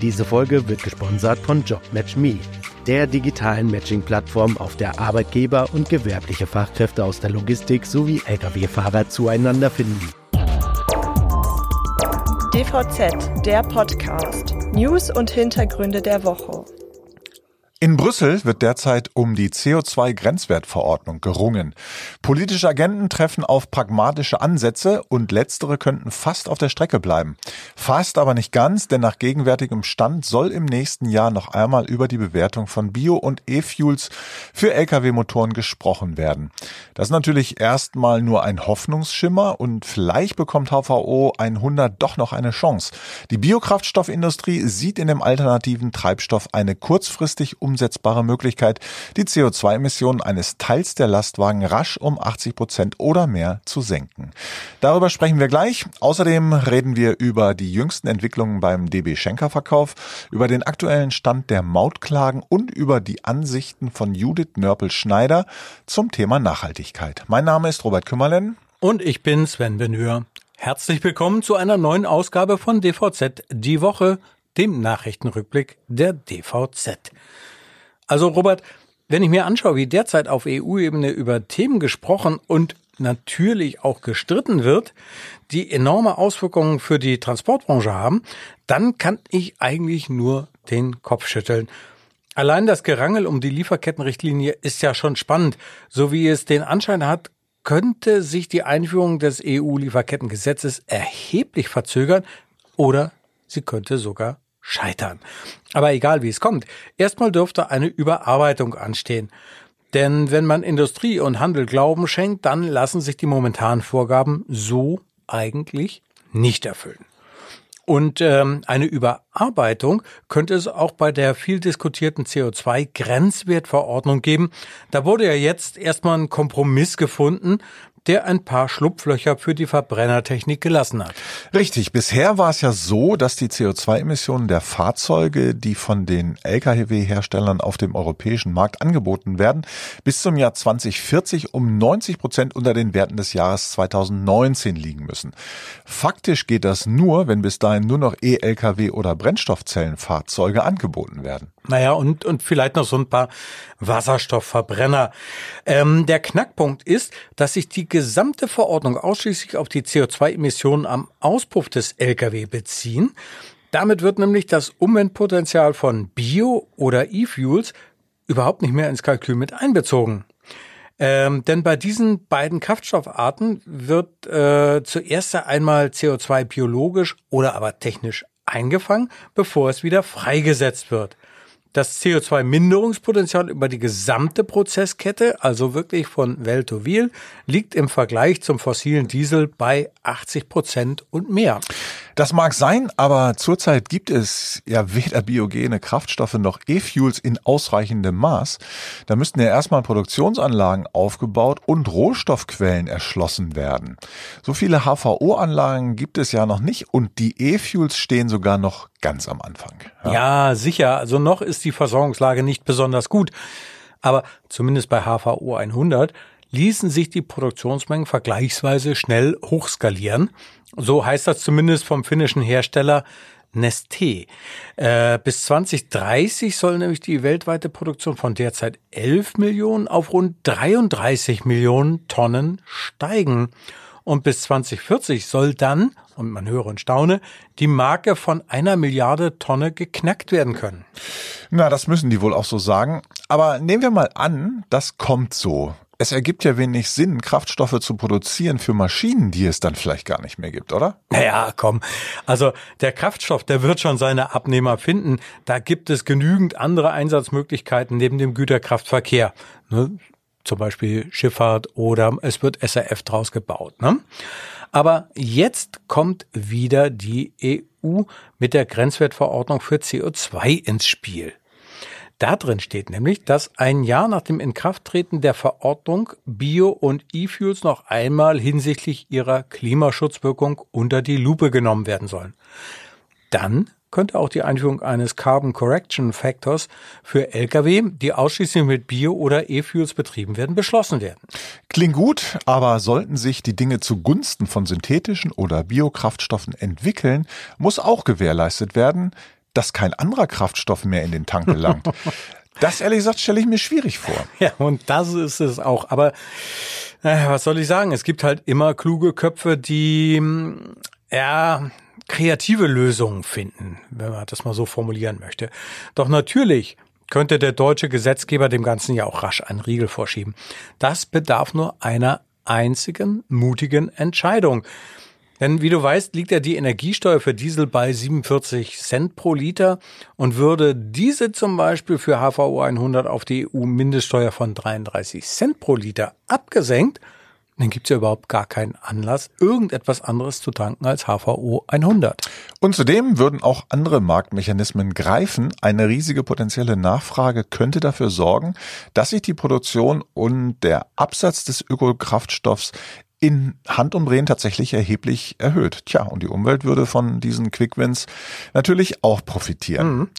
Diese Folge wird gesponsert von JobMatchMe, der digitalen Matching-Plattform, auf der Arbeitgeber und gewerbliche Fachkräfte aus der Logistik sowie Lkw-Fahrer zueinander finden. DVZ, der Podcast. News und Hintergründe der Woche. In Brüssel wird derzeit um die CO2-Grenzwertverordnung gerungen. Politische Agenten treffen auf pragmatische Ansätze und letztere könnten fast auf der Strecke bleiben. Fast aber nicht ganz, denn nach gegenwärtigem Stand soll im nächsten Jahr noch einmal über die Bewertung von Bio- und E-Fuels für Lkw-Motoren gesprochen werden. Das ist natürlich erstmal nur ein Hoffnungsschimmer und vielleicht bekommt HVO 100 doch noch eine Chance. Die Biokraftstoffindustrie sieht in dem alternativen Treibstoff eine kurzfristig umsetzbare Möglichkeit, die CO2-Emissionen eines Teils der Lastwagen rasch um 80 Prozent oder mehr zu senken. Darüber sprechen wir gleich. Außerdem reden wir über die jüngsten Entwicklungen beim DB Schenker Verkauf, über den aktuellen Stand der Mautklagen und über die Ansichten von Judith Nörpel-Schneider zum Thema Nachhaltigkeit. Mein Name ist Robert Kümmerlen. Und ich bin Sven Benhür. Herzlich willkommen zu einer neuen Ausgabe von DVZ Die Woche, dem Nachrichtenrückblick der DVZ. Also Robert, wenn ich mir anschaue, wie derzeit auf EU-Ebene über Themen gesprochen und natürlich auch gestritten wird, die enorme Auswirkungen für die Transportbranche haben, dann kann ich eigentlich nur den Kopf schütteln. Allein das Gerangel um die Lieferkettenrichtlinie ist ja schon spannend. So wie es den Anschein hat, könnte sich die Einführung des EU-Lieferkettengesetzes erheblich verzögern oder sie könnte sogar scheitern. Aber egal wie es kommt, erstmal dürfte eine Überarbeitung anstehen. Denn wenn man Industrie und Handel Glauben schenkt, dann lassen sich die momentanen Vorgaben so eigentlich nicht erfüllen. Und ähm, eine Überarbeitung könnte es auch bei der viel diskutierten CO2-Grenzwertverordnung geben. Da wurde ja jetzt erstmal ein Kompromiss gefunden, der ein paar Schlupflöcher für die Verbrennertechnik gelassen hat. Richtig. Bisher war es ja so, dass die CO2-Emissionen der Fahrzeuge, die von den Lkw-Herstellern auf dem europäischen Markt angeboten werden, bis zum Jahr 2040 um 90 Prozent unter den Werten des Jahres 2019 liegen müssen. Faktisch geht das nur, wenn bis dahin nur noch E-Lkw oder Brennstoffzellenfahrzeuge angeboten werden. Naja, und, und vielleicht noch so ein paar Wasserstoffverbrenner. Ähm, der Knackpunkt ist, dass sich die gesamte Verordnung ausschließlich auf die CO2-Emissionen am Auspuff des Lkw beziehen. Damit wird nämlich das Umweltpotenzial von Bio- oder E-Fuels überhaupt nicht mehr ins Kalkül mit einbezogen. Ähm, denn bei diesen beiden Kraftstoffarten wird äh, zuerst einmal CO2 biologisch oder aber technisch eingefangen, bevor es wieder freigesetzt wird. Das CO2-Minderungspotenzial über die gesamte Prozesskette, also wirklich von Well to Wheel, liegt im Vergleich zum fossilen Diesel bei 80 Prozent und mehr. Das mag sein, aber zurzeit gibt es ja weder biogene Kraftstoffe noch E-Fuels in ausreichendem Maß. Da müssten ja erstmal Produktionsanlagen aufgebaut und Rohstoffquellen erschlossen werden. So viele HVO-Anlagen gibt es ja noch nicht und die E-Fuels stehen sogar noch ganz am Anfang. Ja. ja, sicher. Also noch ist die Versorgungslage nicht besonders gut. Aber zumindest bei HVO 100 ließen sich die Produktionsmengen vergleichsweise schnell hochskalieren. So heißt das zumindest vom finnischen Hersteller Nesté. Äh, bis 2030 soll nämlich die weltweite Produktion von derzeit 11 Millionen auf rund 33 Millionen Tonnen steigen. Und bis 2040 soll dann, und man höre und staune, die Marke von einer Milliarde Tonne geknackt werden können. Na, das müssen die wohl auch so sagen. Aber nehmen wir mal an, das kommt so. Es ergibt ja wenig Sinn, Kraftstoffe zu produzieren für Maschinen, die es dann vielleicht gar nicht mehr gibt, oder? Naja, komm. Also der Kraftstoff, der wird schon seine Abnehmer finden. Da gibt es genügend andere Einsatzmöglichkeiten neben dem Güterkraftverkehr. Ne? Zum Beispiel Schifffahrt oder es wird SRF draus gebaut. Ne? Aber jetzt kommt wieder die EU mit der Grenzwertverordnung für CO2 ins Spiel. Da drin steht nämlich, dass ein Jahr nach dem Inkrafttreten der Verordnung Bio- und E-Fuels noch einmal hinsichtlich ihrer Klimaschutzwirkung unter die Lupe genommen werden sollen. Dann könnte auch die Einführung eines Carbon Correction Factors für Lkw, die ausschließlich mit Bio- oder E-Fuels betrieben werden, beschlossen werden. Klingt gut, aber sollten sich die Dinge zugunsten von synthetischen oder Biokraftstoffen entwickeln, muss auch gewährleistet werden, dass kein anderer Kraftstoff mehr in den Tank gelangt. Das ehrlich gesagt stelle ich mir schwierig vor. Ja, und das ist es auch. Aber äh, was soll ich sagen? Es gibt halt immer kluge Köpfe, die ja kreative Lösungen finden, wenn man das mal so formulieren möchte. Doch natürlich könnte der deutsche Gesetzgeber dem Ganzen ja auch rasch einen Riegel vorschieben. Das bedarf nur einer einzigen mutigen Entscheidung. Denn wie du weißt, liegt ja die Energiesteuer für Diesel bei 47 Cent pro Liter und würde diese zum Beispiel für HVO 100 auf die EU-Mindeststeuer von 33 Cent pro Liter abgesenkt, dann gibt's ja überhaupt gar keinen Anlass, irgendetwas anderes zu tanken als HVO 100. Und zudem würden auch andere Marktmechanismen greifen. Eine riesige potenzielle Nachfrage könnte dafür sorgen, dass sich die Produktion und der Absatz des Ökokraftstoffs in Handumdrehen tatsächlich erheblich erhöht. Tja, und die Umwelt würde von diesen Quickwins natürlich auch profitieren. Mhm.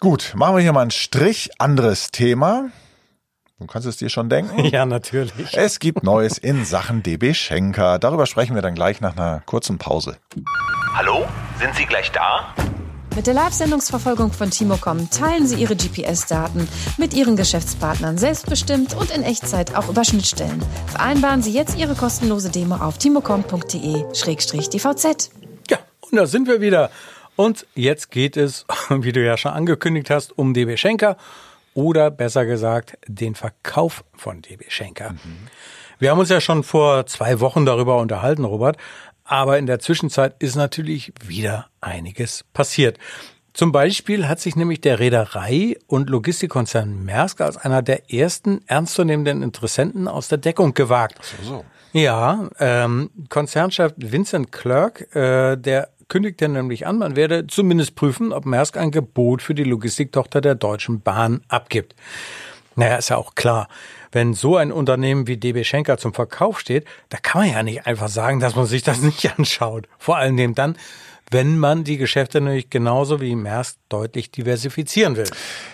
Gut, machen wir hier mal einen Strich. Anderes Thema. Du kannst es dir schon denken. Ja, natürlich. Es gibt Neues in Sachen DB Schenker. Darüber sprechen wir dann gleich nach einer kurzen Pause. Hallo? Sind Sie gleich da? Mit der Live-Sendungsverfolgung von Timocom teilen Sie Ihre GPS-Daten mit Ihren Geschäftspartnern selbstbestimmt und in Echtzeit auch über Schnittstellen. Vereinbaren Sie jetzt Ihre kostenlose Demo auf timocom.de-dvz. Ja, und da sind wir wieder. Und jetzt geht es, wie du ja schon angekündigt hast, um DB Schenker oder besser gesagt den Verkauf von DB Schenker. Mhm. Wir haben uns ja schon vor zwei Wochen darüber unterhalten, Robert, aber in der Zwischenzeit ist natürlich wieder einiges passiert. Zum Beispiel hat sich nämlich der Reederei- und Logistikkonzern Maersk als einer der ersten ernstzunehmenden Interessenten aus der Deckung gewagt. So, so. Ja, ähm, Konzernchef Vincent Clerk, äh, der kündigte nämlich an, man werde zumindest prüfen, ob Maersk ein Gebot für die Logistiktochter der Deutschen Bahn abgibt. Naja, ist ja auch klar. Wenn so ein Unternehmen wie DB Schenker zum Verkauf steht, da kann man ja nicht einfach sagen, dass man sich das nicht anschaut. Vor allem dann, wenn man die Geschäfte nämlich genauso wie Maersk deutlich diversifizieren will.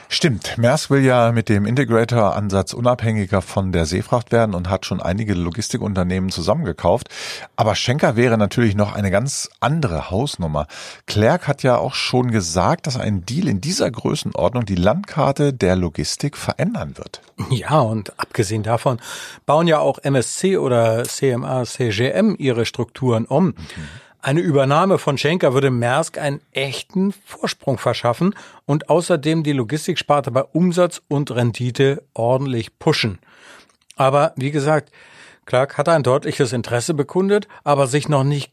Stimmt. Maersk will ja mit dem Integrator-Ansatz unabhängiger von der Seefracht werden und hat schon einige Logistikunternehmen zusammengekauft. Aber Schenker wäre natürlich noch eine ganz andere Hausnummer. Clerk hat ja auch schon gesagt, dass ein Deal in dieser Größenordnung die Landkarte der Logistik verändern wird. Ja, und abgesehen davon bauen ja auch MSC oder CMA, CGM ihre Strukturen um. Mhm. Eine Übernahme von Schenker würde Maersk einen echten Vorsprung verschaffen und außerdem die Logistiksparte bei Umsatz und Rendite ordentlich pushen. Aber wie gesagt, Clark hat ein deutliches Interesse bekundet, aber sich noch nicht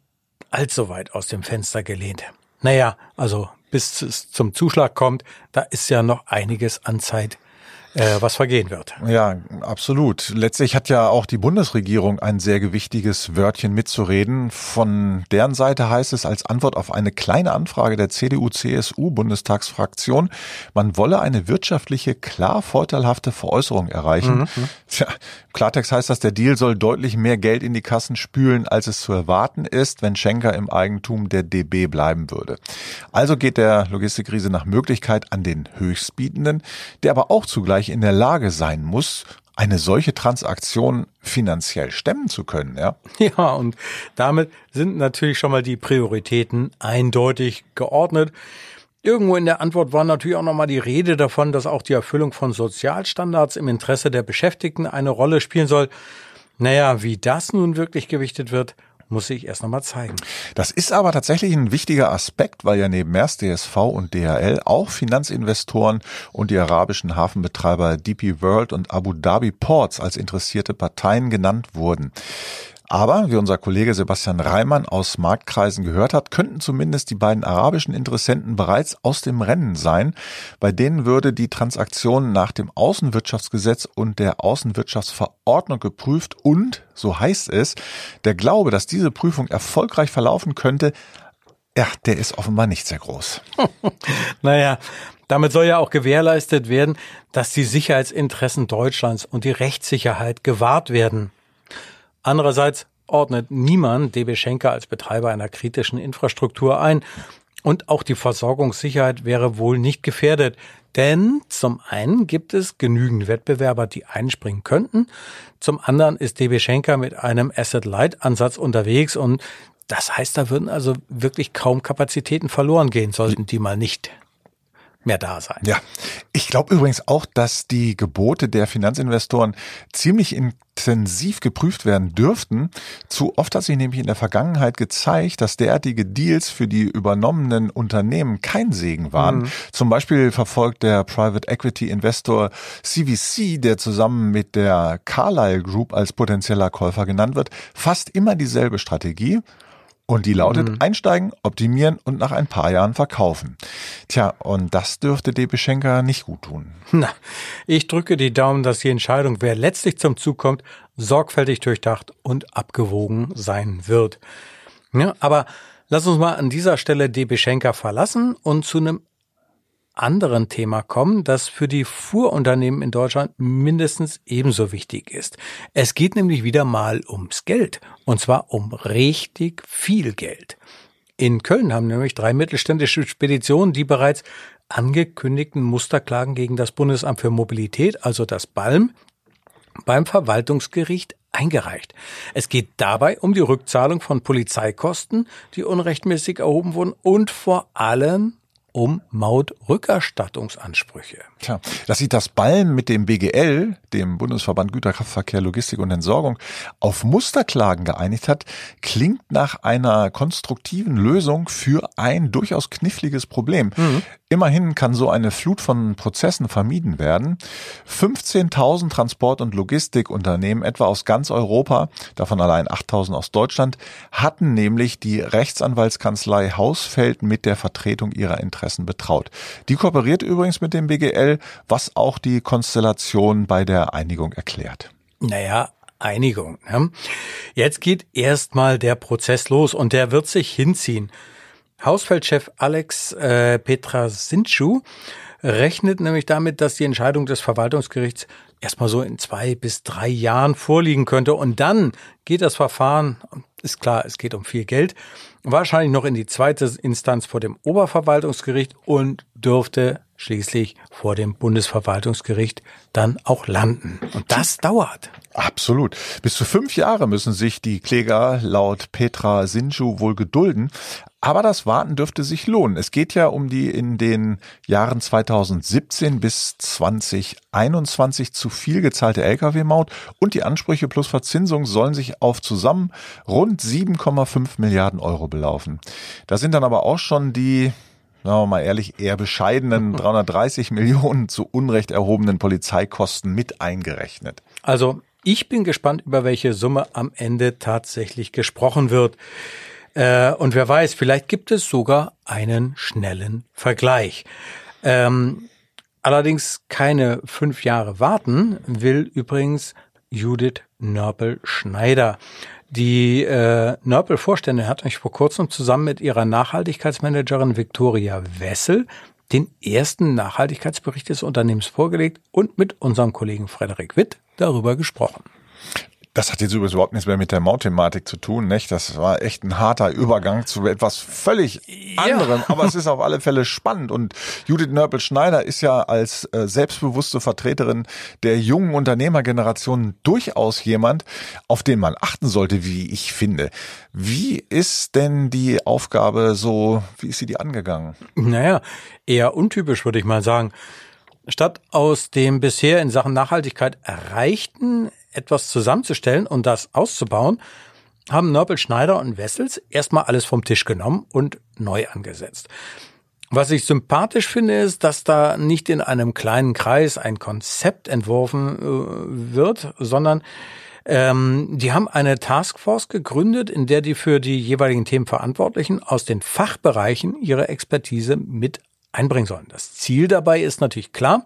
allzu weit aus dem Fenster gelehnt. Naja, also bis es zum Zuschlag kommt, da ist ja noch einiges an Zeit äh, was vergehen wird. Ja, absolut. Letztlich hat ja auch die Bundesregierung ein sehr gewichtiges Wörtchen mitzureden. Von deren Seite heißt es als Antwort auf eine kleine Anfrage der CDU-CSU-Bundestagsfraktion, man wolle eine wirtschaftliche, klar vorteilhafte Veräußerung erreichen. Mhm. Tja, Klartext heißt das, der Deal soll deutlich mehr Geld in die Kassen spülen, als es zu erwarten ist, wenn Schenker im Eigentum der DB bleiben würde. Also geht der Logistikkrise nach Möglichkeit an den Höchstbietenden, der aber auch zugleich in der Lage sein muss, eine solche Transaktion finanziell stemmen zu können, ja? Ja, und damit sind natürlich schon mal die Prioritäten eindeutig geordnet. Irgendwo in der Antwort war natürlich auch nochmal die Rede davon, dass auch die Erfüllung von Sozialstandards im Interesse der Beschäftigten eine Rolle spielen soll. Naja, wie das nun wirklich gewichtet wird, muss ich erst nochmal zeigen. Das ist aber tatsächlich ein wichtiger Aspekt, weil ja neben Maersk, DSV und DHL auch Finanzinvestoren und die arabischen Hafenbetreiber DP World und Abu Dhabi Ports als interessierte Parteien genannt wurden. Aber, wie unser Kollege Sebastian Reimann aus Marktkreisen gehört hat, könnten zumindest die beiden arabischen Interessenten bereits aus dem Rennen sein. Bei denen würde die Transaktion nach dem Außenwirtschaftsgesetz und der Außenwirtschaftsverordnung geprüft und, so heißt es, der Glaube, dass diese Prüfung erfolgreich verlaufen könnte, ja, der ist offenbar nicht sehr groß. naja, damit soll ja auch gewährleistet werden, dass die Sicherheitsinteressen Deutschlands und die Rechtssicherheit gewahrt werden. Andererseits ordnet niemand DB Schenker als Betreiber einer kritischen Infrastruktur ein. Und auch die Versorgungssicherheit wäre wohl nicht gefährdet. Denn zum einen gibt es genügend Wettbewerber, die einspringen könnten. Zum anderen ist DB Schenker mit einem Asset-Light-Ansatz unterwegs und das heißt, da würden also wirklich kaum Kapazitäten verloren gehen, sollten die mal nicht mehr da sein. Ja, ich glaube übrigens auch, dass die Gebote der Finanzinvestoren ziemlich intensiv geprüft werden dürften. Zu oft hat sich nämlich in der Vergangenheit gezeigt, dass derartige Deals für die übernommenen Unternehmen kein Segen waren. Mhm. Zum Beispiel verfolgt der Private Equity Investor CVC, der zusammen mit der Carlyle Group als potenzieller Käufer genannt wird, fast immer dieselbe Strategie. Und die lautet mhm. einsteigen, optimieren und nach ein paar Jahren verkaufen. Tja, und das dürfte DB Schenker nicht gut tun. Na, ich drücke die Daumen, dass die Entscheidung, wer letztlich zum Zug kommt, sorgfältig durchdacht und abgewogen sein wird. Ja, aber lass uns mal an dieser Stelle DB Schenker verlassen und zu einem anderen Thema kommen, das für die Fuhrunternehmen in Deutschland mindestens ebenso wichtig ist. Es geht nämlich wieder mal ums Geld. Und zwar um richtig viel Geld. In Köln haben nämlich drei mittelständische Speditionen die bereits angekündigten Musterklagen gegen das Bundesamt für Mobilität, also das BALM, beim Verwaltungsgericht eingereicht. Es geht dabei um die Rückzahlung von Polizeikosten, die unrechtmäßig erhoben wurden und vor allem um Mautrückerstattungsansprüche. Tja, dass sich das Ballen mit dem BGL, dem Bundesverband Güterkraftverkehr, Logistik und Entsorgung, auf Musterklagen geeinigt hat, klingt nach einer konstruktiven Lösung für ein durchaus kniffliges Problem. Mhm. Immerhin kann so eine Flut von Prozessen vermieden werden. 15.000 Transport- und Logistikunternehmen, etwa aus ganz Europa, davon allein 8.000 aus Deutschland, hatten nämlich die Rechtsanwaltskanzlei Hausfeld mit der Vertretung ihrer Interessen betraut. Die kooperiert übrigens mit dem BGL, was auch die Konstellation bei der Einigung erklärt. Naja, Einigung. Ne? Jetzt geht erstmal der Prozess los und der wird sich hinziehen. Hausfeldchef Alex äh, Petrasinchu rechnet nämlich damit, dass die Entscheidung des Verwaltungsgerichts erstmal so in zwei bis drei Jahren vorliegen könnte. Und dann geht das Verfahren, ist klar, es geht um viel Geld, wahrscheinlich noch in die zweite Instanz vor dem Oberverwaltungsgericht und dürfte schließlich vor dem Bundesverwaltungsgericht dann auch landen. Und das dauert. Absolut. Bis zu fünf Jahre müssen sich die Kläger laut Petra Sinju wohl gedulden. Aber das Warten dürfte sich lohnen. Es geht ja um die in den Jahren 2017 bis 2021 zu viel gezahlte Lkw-Maut und die Ansprüche plus Verzinsung sollen sich auf zusammen rund 7,5 Milliarden Euro belaufen. Da sind dann aber auch schon die sagen wir mal ehrlich, eher bescheidenen 330 Millionen zu Unrecht erhobenen Polizeikosten mit eingerechnet. Also ich bin gespannt, über welche Summe am Ende tatsächlich gesprochen wird. Äh, und wer weiß, vielleicht gibt es sogar einen schnellen Vergleich. Ähm, allerdings keine fünf Jahre warten will übrigens Judith Nörpel-Schneider. Die äh, Nörpel-Vorstände hat euch vor kurzem zusammen mit ihrer Nachhaltigkeitsmanagerin Viktoria Wessel den ersten Nachhaltigkeitsbericht des Unternehmens vorgelegt und mit unserem Kollegen Frederik Witt darüber gesprochen. Das hat jetzt übrigens überhaupt nichts mehr mit der Mautthematik zu tun, nicht? Das war echt ein harter Übergang zu etwas völlig ja. anderem, aber es ist auf alle Fälle spannend und Judith Nörpel-Schneider ist ja als äh, selbstbewusste Vertreterin der jungen Unternehmergeneration durchaus jemand, auf den man achten sollte, wie ich finde. Wie ist denn die Aufgabe so, wie ist sie die angegangen? Naja, eher untypisch, würde ich mal sagen. Statt aus dem bisher in Sachen Nachhaltigkeit erreichten etwas zusammenzustellen und das auszubauen, haben Nörpel, Schneider und Wessels erstmal alles vom Tisch genommen und neu angesetzt. Was ich sympathisch finde, ist, dass da nicht in einem kleinen Kreis ein Konzept entworfen äh, wird, sondern ähm, die haben eine Taskforce gegründet, in der die für die jeweiligen Themen Verantwortlichen aus den Fachbereichen ihre Expertise mit einbringen sollen. Das Ziel dabei ist natürlich klar,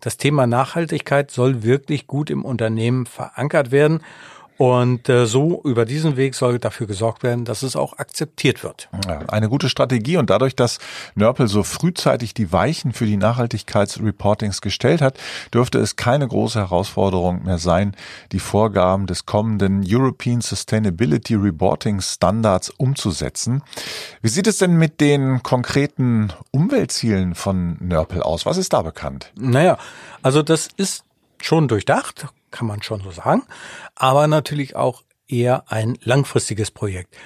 das Thema Nachhaltigkeit soll wirklich gut im Unternehmen verankert werden. Und äh, so über diesen Weg soll dafür gesorgt werden, dass es auch akzeptiert wird. Ja, eine gute Strategie und dadurch, dass Nörpel so frühzeitig die Weichen für die Nachhaltigkeitsreportings gestellt hat, dürfte es keine große Herausforderung mehr sein, die Vorgaben des kommenden European Sustainability Reporting Standards umzusetzen. Wie sieht es denn mit den konkreten Umweltzielen von Nörpel aus? Was ist da bekannt? Naja, also das ist schon durchdacht, kann man schon so sagen, aber natürlich auch eher ein langfristiges Projekt.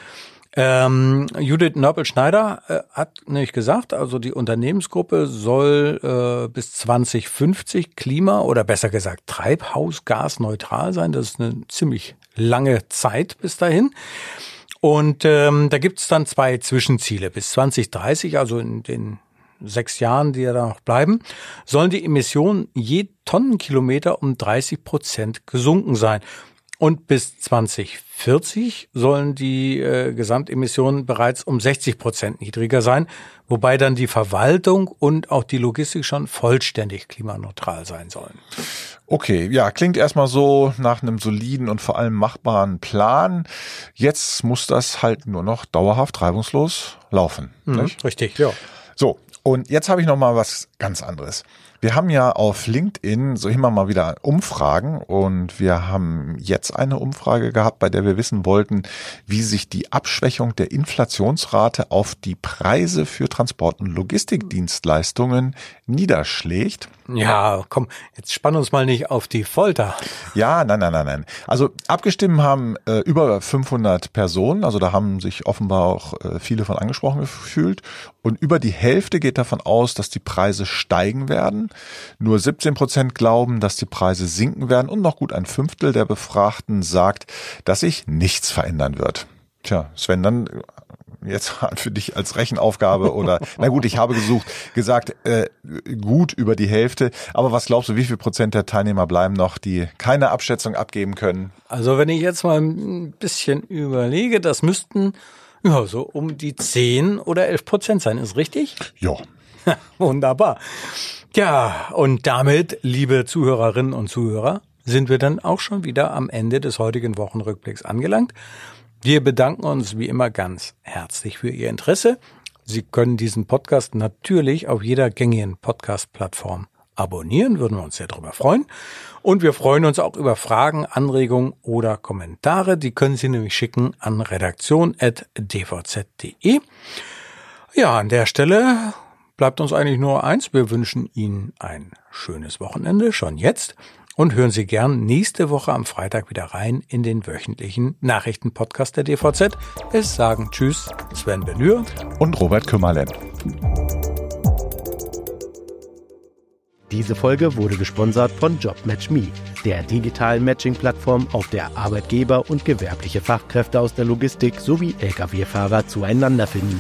Ähm, Judith Nörpel-Schneider äh, hat nämlich gesagt, also die Unternehmensgruppe soll äh, bis 2050 klima- oder besser gesagt treibhausgasneutral sein. Das ist eine ziemlich lange Zeit bis dahin. Und ähm, da gibt's dann zwei Zwischenziele. Bis 2030, also in den sechs Jahren, die ja da noch bleiben, sollen die Emissionen je Tonnenkilometer um 30 Prozent gesunken sein. Und bis 2040 sollen die äh, Gesamtemissionen bereits um 60 Prozent niedriger sein, wobei dann die Verwaltung und auch die Logistik schon vollständig klimaneutral sein sollen. Okay, ja, klingt erstmal so nach einem soliden und vor allem machbaren Plan. Jetzt muss das halt nur noch dauerhaft reibungslos laufen. Mhm, richtig, ja. So, und jetzt habe ich noch mal was ganz anderes. Wir haben ja auf LinkedIn so immer mal wieder Umfragen und wir haben jetzt eine Umfrage gehabt, bei der wir wissen wollten, wie sich die Abschwächung der Inflationsrate auf die Preise für Transport- und Logistikdienstleistungen niederschlägt. Ja, komm, jetzt spann uns mal nicht auf die Folter. Ja, nein, nein, nein, nein. Also abgestimmt haben äh, über 500 Personen, also da haben sich offenbar auch äh, viele von angesprochen gefühlt und über die Hälfte geht davon aus, dass die Preise steigen werden. Nur 17 Prozent glauben, dass die Preise sinken werden und noch gut ein Fünftel der Befragten sagt, dass sich nichts verändern wird. Tja, Sven, dann jetzt für dich als Rechenaufgabe oder na gut, ich habe gesucht, gesagt, äh, gut über die Hälfte. Aber was glaubst du, wie viel Prozent der Teilnehmer bleiben noch, die keine Abschätzung abgeben können? Also wenn ich jetzt mal ein bisschen überlege, das müssten ja so um die 10 oder 11 Prozent sein, ist richtig? Ja. Wunderbar. Ja, und damit, liebe Zuhörerinnen und Zuhörer, sind wir dann auch schon wieder am Ende des heutigen Wochenrückblicks angelangt. Wir bedanken uns wie immer ganz herzlich für Ihr Interesse. Sie können diesen Podcast natürlich auf jeder gängigen Podcast-Plattform abonnieren, würden wir uns sehr darüber freuen. Und wir freuen uns auch über Fragen, Anregungen oder Kommentare. Die können Sie nämlich schicken an redaktion.dvz.de. Ja, an der Stelle bleibt uns eigentlich nur eins. Wir wünschen Ihnen ein schönes Wochenende schon jetzt und hören Sie gern nächste Woche am Freitag wieder rein in den wöchentlichen Nachrichtenpodcast der DVZ. Es sagen Tschüss, Sven Benür und Robert Kümmerlen. Diese Folge wurde gesponsert von JobMatchMe, der digitalen Matching-Plattform, auf der Arbeitgeber und gewerbliche Fachkräfte aus der Logistik sowie Lkw-Fahrer zueinander finden.